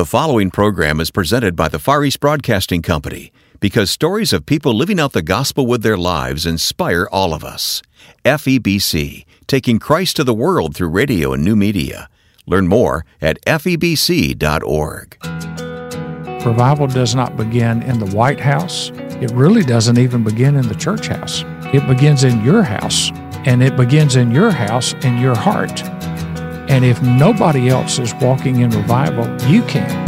The following program is presented by the Far East Broadcasting Company because stories of people living out the gospel with their lives inspire all of us. FEBC, taking Christ to the world through radio and new media. Learn more at febc.org. Revival does not begin in the White House. It really doesn't even begin in the church house. It begins in your house, and it begins in your house in your heart. And if nobody else is walking in revival, you can.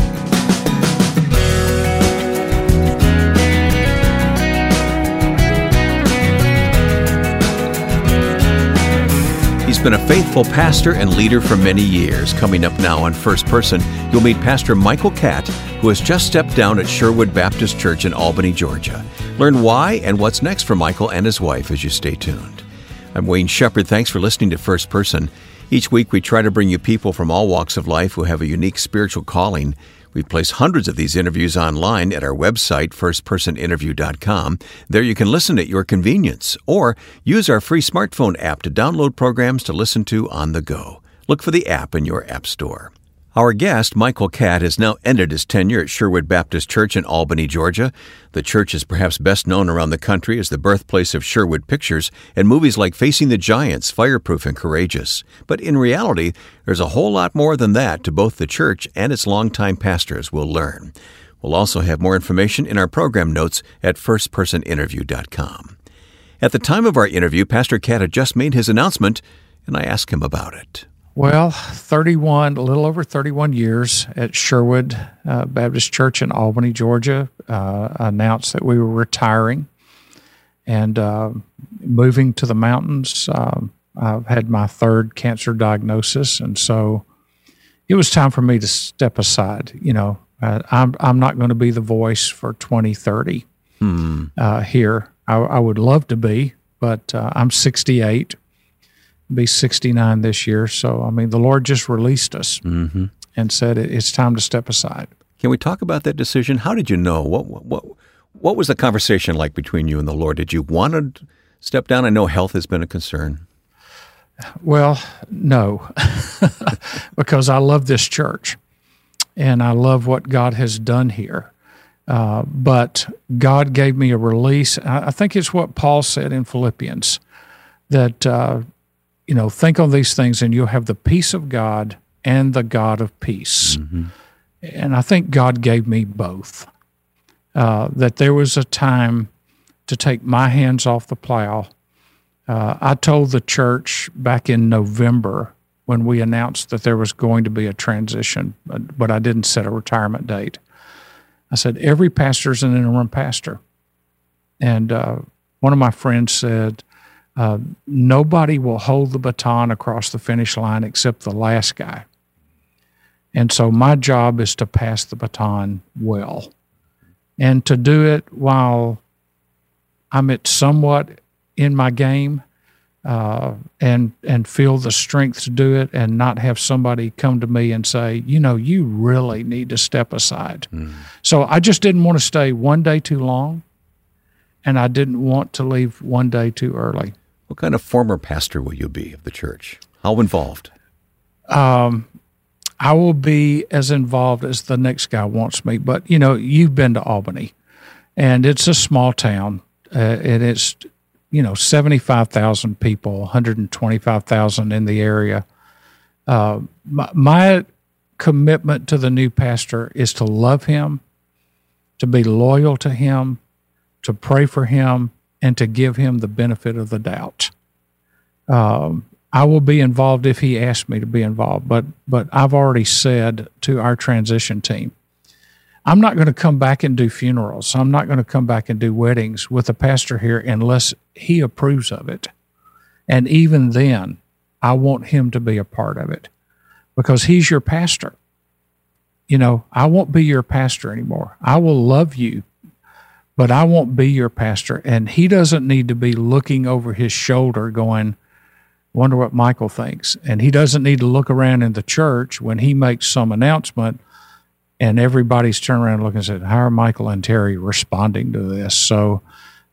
He's been a faithful pastor and leader for many years. Coming up now on First Person, you'll meet Pastor Michael Catt, who has just stepped down at Sherwood Baptist Church in Albany, Georgia. Learn why and what's next for Michael and his wife as you stay tuned. I'm Wayne Shepherd. Thanks for listening to First Person. Each week, we try to bring you people from all walks of life who have a unique spiritual calling. We place hundreds of these interviews online at our website, firstpersoninterview.com. There you can listen at your convenience, or use our free smartphone app to download programs to listen to on the go. Look for the app in your App Store. Our guest, Michael Catt, has now ended his tenure at Sherwood Baptist Church in Albany, Georgia. The church is perhaps best known around the country as the birthplace of Sherwood Pictures and movies like Facing the Giants, Fireproof, and Courageous. But in reality, there's a whole lot more than that to both the church and its longtime pastors, we'll learn. We'll also have more information in our program notes at firstpersoninterview.com. At the time of our interview, Pastor Catt had just made his announcement, and I asked him about it. Well, 31, a little over 31 years at Sherwood uh, Baptist Church in Albany, Georgia. Uh, announced that we were retiring and uh, moving to the mountains. Um, I've had my third cancer diagnosis, and so it was time for me to step aside. You know, uh, I'm I'm not going to be the voice for 2030 hmm. Uh, here. I, I, would love to be, but uh, I'm 68 be 69 this year. So, I mean, the Lord just released us mm-hmm. and said it's time to step aside. Can we talk about that decision? How did you know? What, what, what was the conversation like between you and the Lord? Did you want to step down? I know health has been a concern. Well, no, because I love this church and I love what God has done here. Uh, but God gave me a release. I, I, think it's what Paul said in Philippians that uh, you know, think on these things and you'll have the peace of God and the God of peace. Mm-hmm. And I think God gave me both. Uh, that there was a time to take my hands off the plow. Uh, I told the church back in November when we announced that there was going to be a transition, but, but I didn't set a retirement date. I said, every pastor is an interim pastor. And uh, one of my friends said, uh, nobody will hold the baton across the finish line except the last guy. And so my job is to pass the baton well and to do it while I'm at somewhat in my game uh, and and feel the strength to do it and not have somebody come to me and say, you know, you really need to step aside. Mm. So I just didn't want to stay one day too long and I didn't want to leave one day too early. What kind of former pastor will you be of the church? How involved? Um, I will be as involved as the next guy wants me. But you know, you've been to Albany, and it's a small town, uh, and it's you know seventy five thousand people, one hundred and twenty five thousand in the area. Uh, my, my commitment to the new pastor is to love him, to be loyal to him, to pray for him, and to give him the benefit of the doubt. Um, I will be involved if he asks me to be involved, but but I've already said to our transition team, I'm not going to come back and do funerals. I'm not going to come back and do weddings with a pastor here unless he approves of it. And even then, I want him to be a part of it because he's your pastor. You know, I won't be your pastor anymore. I will love you but I won't be your pastor. And he doesn't need to be looking over his shoulder going, wonder what Michael thinks. And he doesn't need to look around in the church when he makes some announcement and everybody's turning around and looking and said, How are Michael and Terry responding to this? So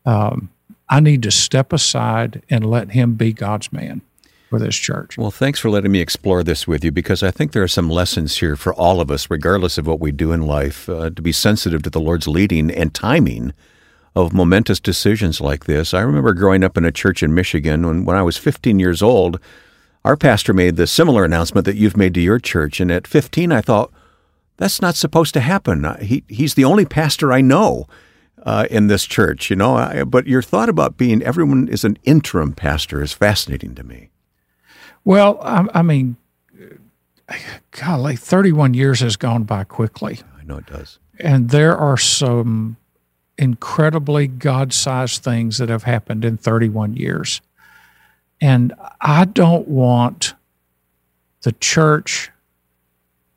um, I need to step aside and let him be God's man. For this church. Well, thanks for letting me explore this with you because I think there are some lessons here for all of us, regardless of what we do in life, uh, to be sensitive to the Lord's leading and timing of momentous decisions like this. I remember growing up in a church in Michigan when, when I was 15 years old. Our pastor made the similar announcement that you've made to your church. And at 15, I thought, that's not supposed to happen. He, he's the only pastor I know uh, in this church, you know. I, but your thought about being everyone is an interim pastor is fascinating to me. Well, I, I mean, golly, 31 years has gone by quickly. I know it does. And there are some incredibly God sized things that have happened in 31 years. And I don't want the church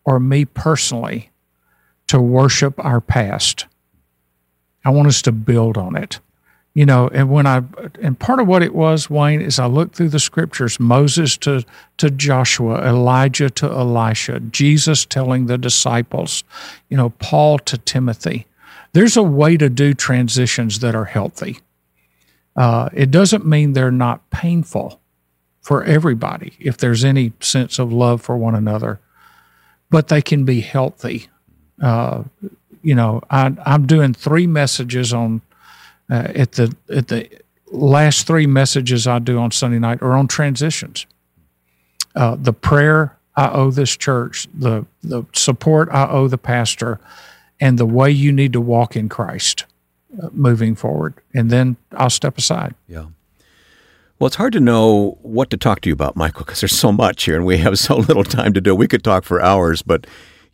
or me personally to worship our past. I want us to build on it. You know, and when I and part of what it was, Wayne, is I looked through the scriptures, Moses to to Joshua, Elijah to Elisha, Jesus telling the disciples, you know, Paul to Timothy. There's a way to do transitions that are healthy. Uh, it doesn't mean they're not painful for everybody if there's any sense of love for one another, but they can be healthy. Uh, you know, I, I'm doing three messages on uh, at the at the last three messages I do on Sunday night are on transitions. Uh, the prayer I owe this church, the the support I owe the pastor, and the way you need to walk in Christ uh, moving forward. And then I'll step aside. Yeah. Well, it's hard to know what to talk to you about, Michael, because there's so much here and we have so little time to do. We could talk for hours, but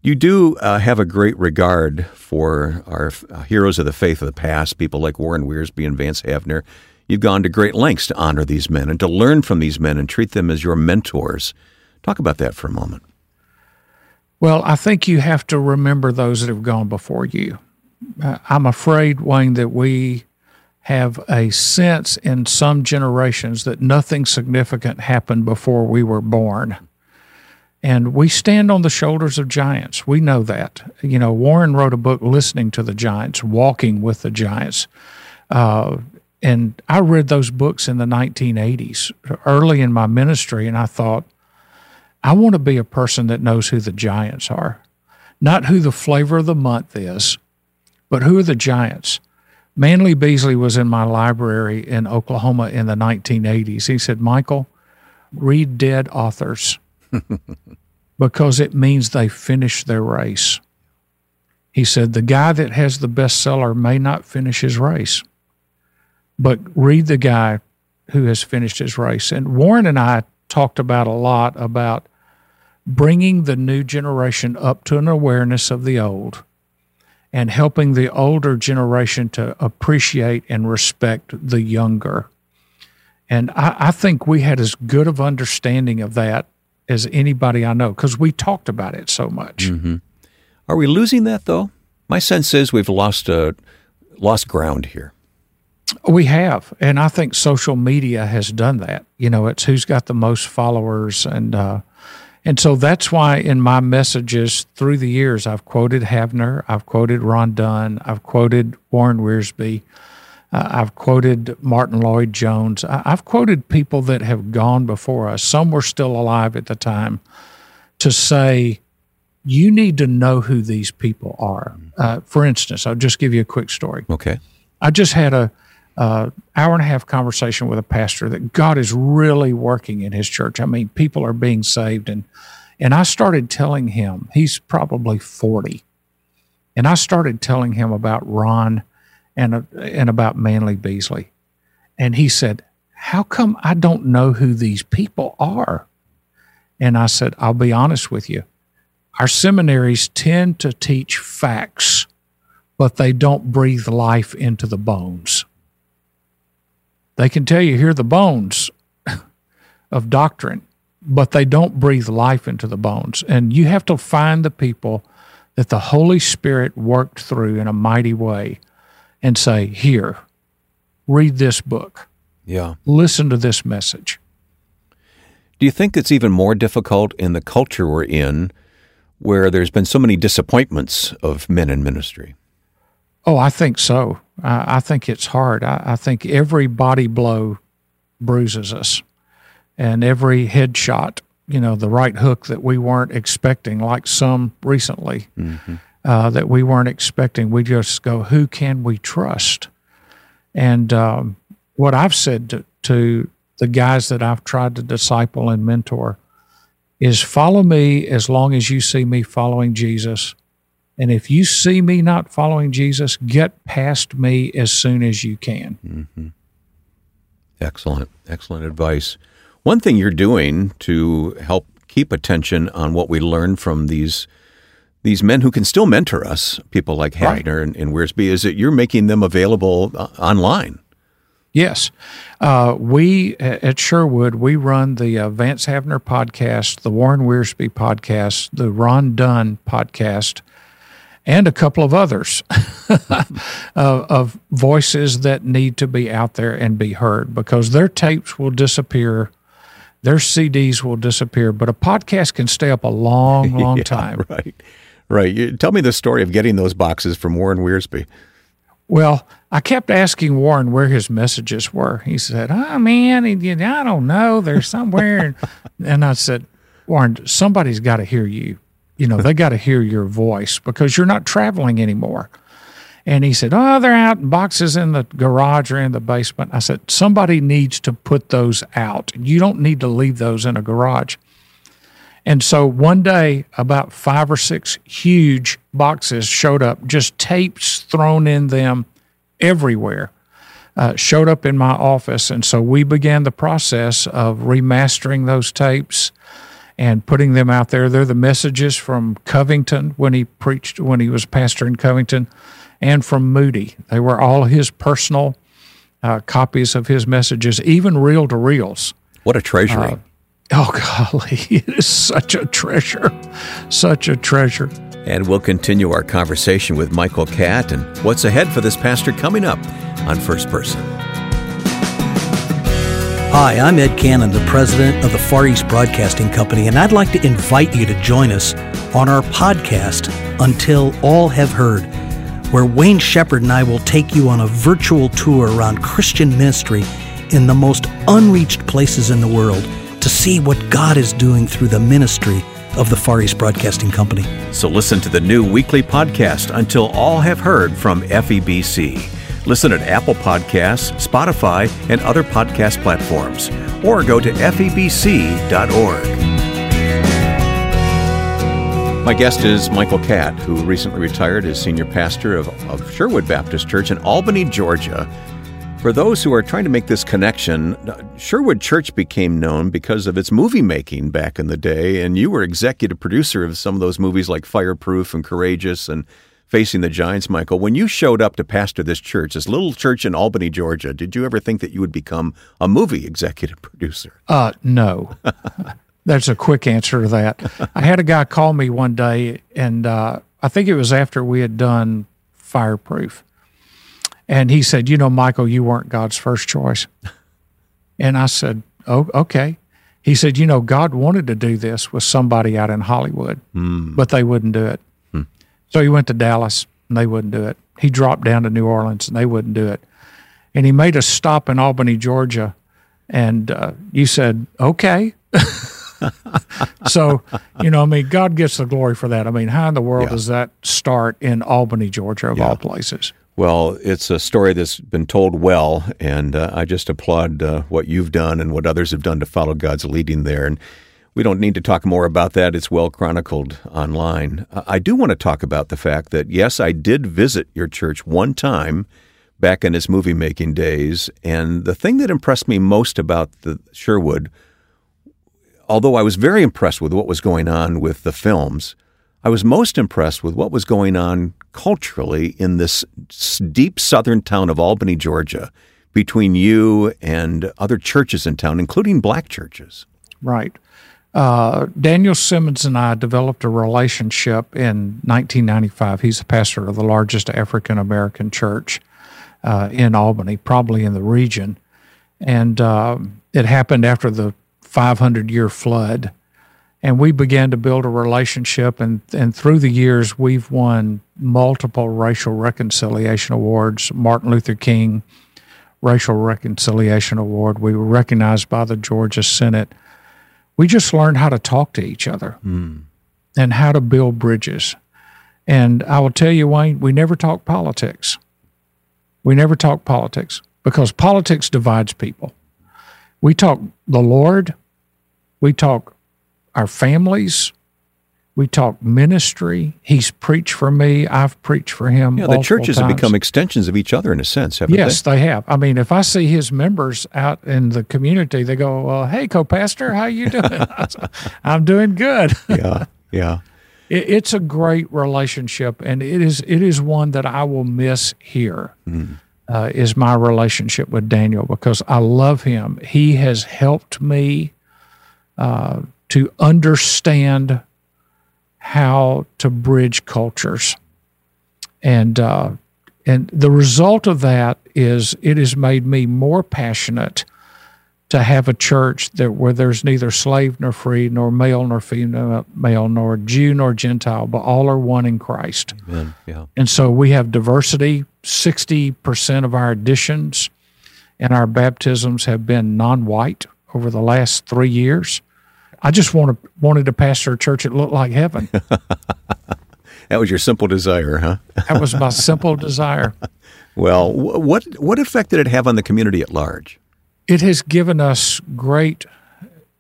you do uh, have a great regard for our uh, heroes of the faith of the past, people like Warren Wiersbe and Vance Havner. You've gone to great lengths to honor these men and to learn from these men and treat them as your mentors. Talk about that for a moment. Well, I think you have to remember those that have gone before you. Uh, I'm afraid, Wayne, that we have a sense in some generations that nothing significant happened before we were born. And we stand on the shoulders of giants. We know that. You know, Warren wrote a book, Listening to the Giants, Walking with the Giants. Uh, and I read those books in the 1980s, early in my ministry, and I thought, I want to be a person that knows who the giants are, not who the flavor of the month is, but who are the giants. Manley Beasley was in my library in Oklahoma in the 1980s. He said, Michael, read dead authors because it means they finished their race. He said, The guy that has the bestseller may not finish his race, but read the guy who has finished his race. And Warren and I talked about a lot about bringing the new generation up to an awareness of the old and helping the older generation to appreciate and respect the younger. And I, I think we had as good of understanding of that as anybody I know because we talked about it so much. Mm-hmm. Are we losing that though? My sense is we've lost uh, lost ground here. We have, and I think social media has done that. You know, it's who's got the most followers, and uh, and so that's why in my messages through the years, I've quoted Havner, I've quoted Ron Dunn, I've quoted Warren Wiersbe, uh, I've quoted Martyn Lloyd-Jones. I, have quoted people that have gone before us. Some were still alive at the time to say, you need to know who these people are. Uh, for instance, I'll just give you a quick story. Okay. I just had a uh, hour and a half conversation with a pastor that God is really working in his church. I mean, people are being saved, and and I started telling him he's probably forty, and I started telling him about Ron and, and about Manley Beasley. And he said, How come I don't know who these people are? And I said, I'll be honest with you. Our seminaries tend to teach facts, but they don't breathe life into the bones. They can tell you, here are the bones of doctrine, but they don't breathe life into the bones. And you have to find the people that the Holy Spirit worked through in a mighty way and say, Here, read this book. Yeah. Listen to this message. Do you think it's even more difficult in the culture we're in where there's been so many disappointments of men in ministry? Oh, I think so. I, I think it's hard. I, I think every body blow bruises us. and every headshot, you know, the right hook that we weren't expecting, like some recently Mm-hmm. Uh, that we weren't expecting. We just go, who can we trust? And um, what I've said to, to the guys that I've tried to disciple and mentor is follow me as long as you see me following Jesus. And if you see me not following Jesus, get past me as soon as you can. Excellent, excellent advice. One thing you're doing to help keep attention on what we learn from these these men who can still mentor us, people like Right. And, and Wiersbe, is that you're making them available uh, online. Yes. Uh, we at Sherwood, we run the uh, Vance Havner podcast, the Warren Wiersbe podcast, the Ron Dunn podcast, and a couple of others of, of voices that need to be out there and be heard because their tapes will disappear. Their CDs will disappear, but a podcast can stay up a long, long Yeah, time. Right. Right. You, tell me the story of getting those boxes from Warren Wiersbe. Well, I kept asking Warren where his messages were. He said, "Oh man, I don't know. They're somewhere." and I said, "Warren, somebody's got to hear you. You know, they got to hear your voice because you're not traveling anymore." And he said, "Oh, they're out in boxes in the garage or in the basement." I said, "Somebody needs to put those out. You don't need to leave those in a garage." And so one day, about five or six huge boxes showed up, just tapes thrown in them everywhere, uh, showed up in my office. And so we began the process of remastering those tapes and putting them out there. They're the messages from Covington when he preached, when he was pastor in Covington, and from Moody. They were all his personal uh, copies of his messages, even reel to reels. What a treasury. Uh, Oh, golly, it is such a treasure, such a treasure. and we'll continue our conversation with Michael Catt and what's ahead for this pastor coming up on First Person. Hi, I'm Ed Cannon, the president of the Far East Broadcasting Company, and I'd like to invite you to join us on our podcast, Until All Have Heard, where Wayne Shepherd and I will take you on a virtual tour around Christian ministry in the most unreached places in the world to see what God is doing through the ministry of the Far East Broadcasting Company. So listen to the new weekly podcast Until All Have Heard from FEBC. Listen at Apple Podcasts, Spotify, and other podcast platforms, or go to febc.org. My guest is Michael Catt, who recently retired as senior pastor of, of Sherwood Baptist Church in Albany, Georgia. For those who are trying to make this connection, Sherwood Church became known because of its movie making back in the day, and you were executive producer of some of those movies like Fireproof and Courageous and Facing the Giants, Michael. When you showed up to pastor this church, this little church in Albany, Georgia, did you ever think that you would become a movie executive producer? Uh, no. That's a quick answer to that. I had a guy call me one day, and uh, I think it was after we had done Fireproof. And he said, You know, Michael, you weren't God's first choice. And I said, Oh, okay. He said, You know, God wanted to do this with somebody out in Hollywood, but they wouldn't do it. So he went to Dallas, and they wouldn't do it. He dropped down to New Orleans, and they wouldn't do it. And he made a stop in Albany, Georgia. And uh, you said, Okay. so, you know, I mean, God gets the glory for that. I mean, how in the world Yeah. does that start in Albany, Georgia, of Yeah. all places? Well, it's a story that's been told well, and uh, I just applaud uh, what you've done and what others have done to follow God's leading there. And we don't need to talk more about that. It's well chronicled online. I do want to talk about the fact that, yes, I did visit your church one time back in its movie making days. And the thing that impressed me most about the Sherwood, although I was very impressed with what was going on with the films, I was most impressed with what was going on culturally in this deep southern town of Albany, Georgia, between you and other churches in town, including black churches. Right. Uh, Daniel Simmons and I developed a relationship in 1995. He's the pastor of the largest African American church uh, in Albany, probably in the region. And uh, it happened after the 500 year flood. And we began to build a relationship. And, and through the years, we've won multiple racial reconciliation awards Martin Luther King, Racial Reconciliation Award. We were recognized by the Georgia Senate. We just learned how to talk to each other Hmm. and how to build bridges. And I will tell you, Wayne, we never talk politics. We never talk politics because politics divides people. We talk the Lord, we talk our families, we talk ministry. He's preached for me, I've preached for him. Yeah, the churches have become extensions of each other in a sense, haven't Yes, they have. I mean, if I see his members out in the community, they go, well, "Hey, co-pastor, how you doing?" I'm doing good. Yeah, yeah. It, it's a great relationship, and it is it is one that I will miss here. uh, is my relationship with Daniel because I love him. He has helped me uh, to understand how to bridge cultures, and uh, and the result of that is it has made me more passionate to have a church that where there's neither slave nor free, nor male nor female, male nor Jew nor Gentile, but all are one in Christ. Amen. Yeah. And so we have diversity. 60% of our additions and our baptisms have been non white over the last three years. I just wanted, wanted to pastor a church that looked like heaven. That was your simple desire, huh? That was my simple desire. Well, what what effect did it have on the community at large? It has given us great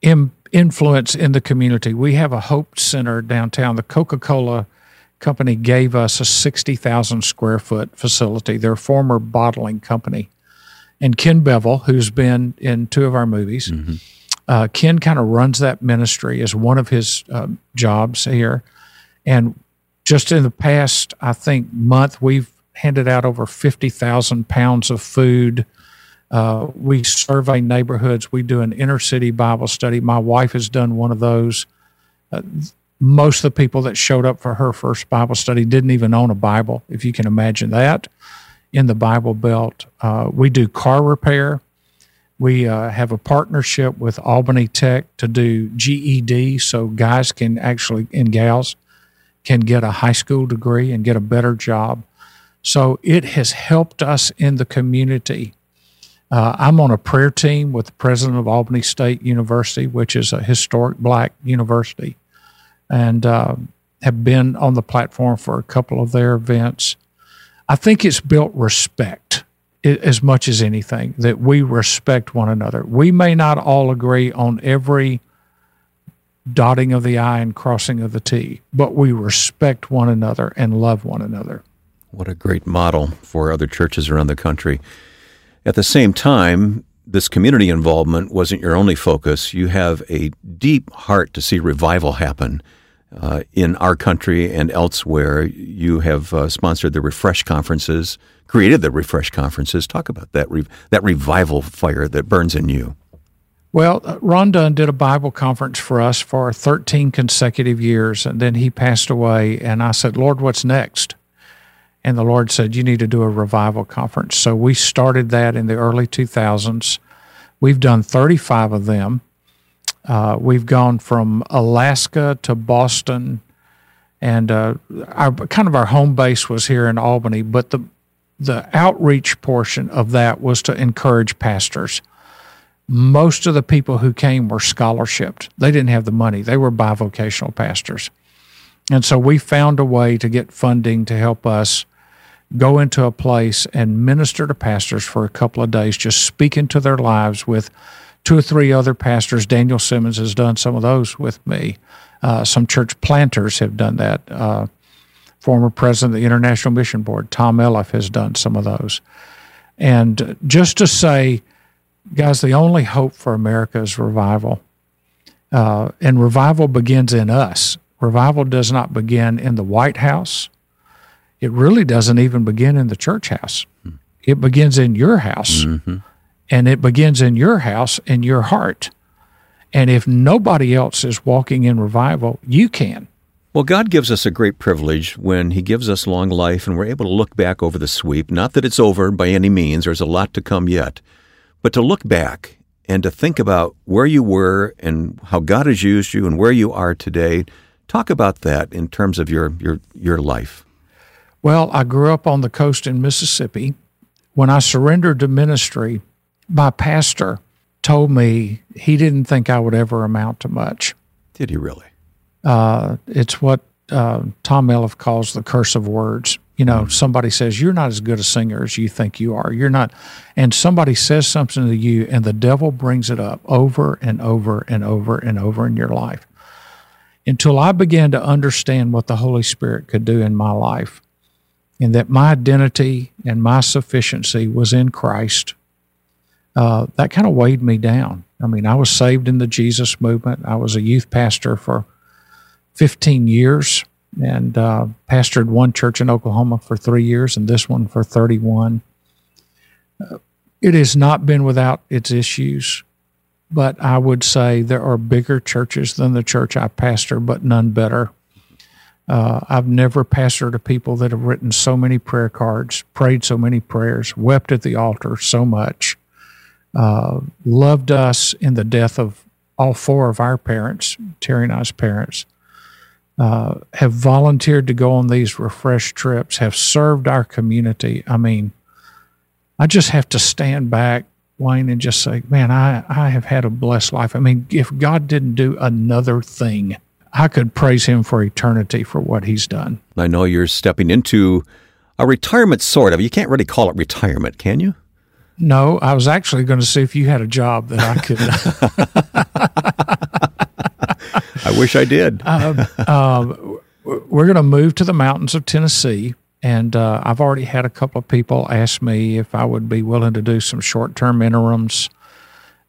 Im- influence in the community. We have a Hope Center downtown. The Coca Cola company gave us a 60,000 square foot facility, their former bottling company. And Ken Bevel, who's been in two of our movies, mm-hmm. Uh, Ken kind of runs that ministry as one of his um, jobs here. And just in the past, I think, month, we've handed out over 50,000 pounds of food. Uh, we survey neighborhoods. We do an inner city Bible study. My wife has done one of those. Uh, most of the people that showed up for her first Bible study didn't even own a Bible, if you can imagine that, in the Bible Belt. Uh, we do car repair. We uh, have a partnership with Albany Tech to do GED, so guys can actually, and gals, can get a high school degree and get a better job. So it has helped us in the community. Uh, I'm on a prayer team with the president of Albany State University, which is a historic black university, and uh, have been on the platform for a couple of their events. I think it's built respect as much as anything, that we respect one another. We may not all agree on every dotting of the I and crossing of the T, but we respect one another and love one another. What a great model for other churches around the country. At the same time, this community involvement wasn't your only focus. You have a deep heart to see revival happen uh, in our country and elsewhere. You have uh, sponsored the Refresh conferences, created the Refresh conferences. Talk about that re- that revival fire that burns in you. Well, uh, Ron Dunn did a Bible conference for us for 13 consecutive years, and then he passed away. And I said, Lord, what's next? And the Lord said, You need to do a revival conference. So we started that in the early 2000s. We've done 35 of them. Uh, we've gone from Alaska to Boston, and uh, our kind of our home base was here in Albany. But the the outreach portion of that was to encourage pastors most of the people who came were scholarshiped. They didn't have the money. They were bivocational pastors. And so we found a way to get funding to help us go into a place and minister to pastors for a couple of days, just speaking to their lives with two or three other pastors. Daniel Simmons has done some of those with me. Uh, some church planters have done that. Uh, former president of the International Mission Board, Tom Elliff, has done some of those. And just to say, guys, the only hope for America is revival. Uh, and revival begins in us. Revival does not begin in the White House. It really doesn't even begin in the church house. It begins in your house. And it begins in your house, in your heart. And if nobody else is walking in revival, you can. Well, God gives us a great privilege when He gives us long life and we're able to look back over the sweep. Not that it's over by any means, there's a lot to come yet, but to look back and to think about where you were and how God has used you and where you are today. Talk about that in terms of your, your, your life. Well, I grew up on the coast in Mississippi when I surrendered to ministry, my pastor told me he didn't think I would ever amount to much. Did he really? Uh, it's what uh, Tom Elliff calls the curse of words. You know, mm-hmm. somebody says, You're not as good a singer as you think you are. You're not. And somebody says something to you, and the devil brings it up over and over and over and over in your life. Until I began to understand what the Holy Spirit could do in my life, and that my identity and my sufficiency was in Christ, uh, that kind of weighed me down. I mean, I was saved in the Jesus movement. I was a youth pastor for 15 years and uh, pastored one church in Oklahoma for three years and this one for 31. Uh, it has not been without its issues, but I would say there are bigger churches than the church I pastor, but none better. Uh, I've never pastored a people that have written so many prayer cards, prayed so many prayers, wept at the altar so much, uh, loved us in the death of all four of our parents, Terry and I's parents, uh, have volunteered to go on these refresh trips, have served our community. I mean, I just have to stand back, Wayne, and just say, man, I, I have had a blessed life. I mean, if God didn't do another thing, I could praise him for eternity for what he's done. I know you're stepping into a retirement, sort of. You can't really call it retirement, can you? No, I was actually going to see if you had a job that I could. I wish I did. uh, uh, we're going to move to the mountains of Tennessee. And uh, I've already had a couple of people ask me if I would be willing to do some short term interims.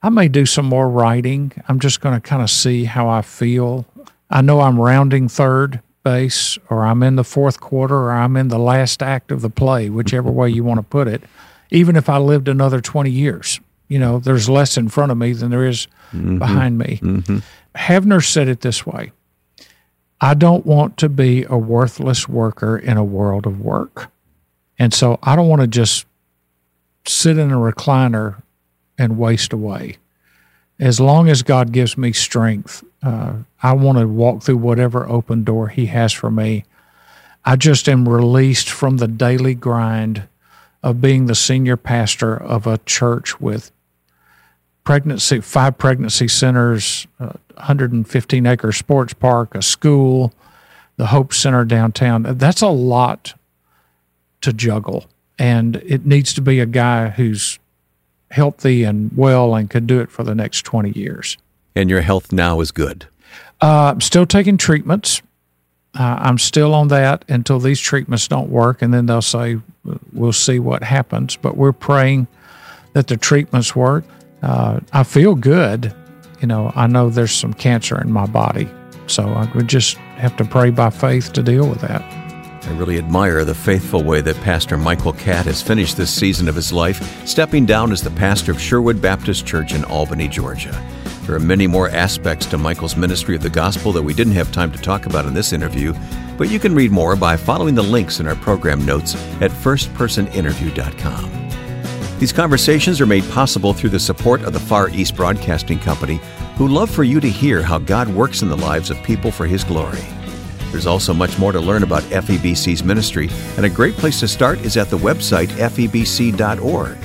I may do some more writing. I'm just going to kind of see how I feel. I know I'm rounding third base, or I'm in the fourth quarter, or I'm in the last act of the play, whichever way you want to put it. Even if I lived another 20 years, you know, there's less in front of me than there is mm-hmm. behind me. Mm-hmm. Havner said it this way I don't want to be a worthless worker in a world of work. And so I don't want to just sit in a recliner and waste away. As long as God gives me strength, uh, I want to walk through whatever open door He has for me. I just am released from the daily grind of being the senior pastor of a church with pregnancy, five pregnancy centers, uh, 115 acre sports park, a school, the Hope Center downtown. That's a lot to juggle. And it needs to be a guy who's healthy and well and can do it for the next 20 years. And your health now is good? Uh, I'm still taking treatments. Uh, I'm still on that until these treatments don't work. And then they'll say, we'll see what happens. But we're praying that the treatments work uh, I feel good. You know, I know there's some cancer in my body. So I would just have to pray by faith to deal with that. I really admire the faithful way that Pastor Michael Catt has finished this season of his life, stepping down as the pastor of Sherwood Baptist Church in Albany, Georgia. There are many more aspects to Michael's ministry of the gospel that we didn't have time to talk about in this interview, but you can read more by following the links in our program notes at firstpersoninterview.com. These conversations are made possible through the support of the Far East Broadcasting Company, who love for you to hear how God works in the lives of people for His glory. There's also much more to learn about FEBC's ministry, and a great place to start is at the website febc.org.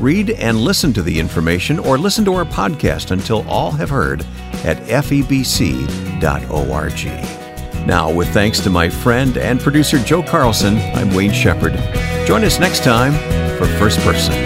Read and listen to the information or listen to our podcast until all have heard at febc.org. Now, with thanks to my friend and producer Joe Carlson, I'm Wayne Shepherd. Join us next time for First Person.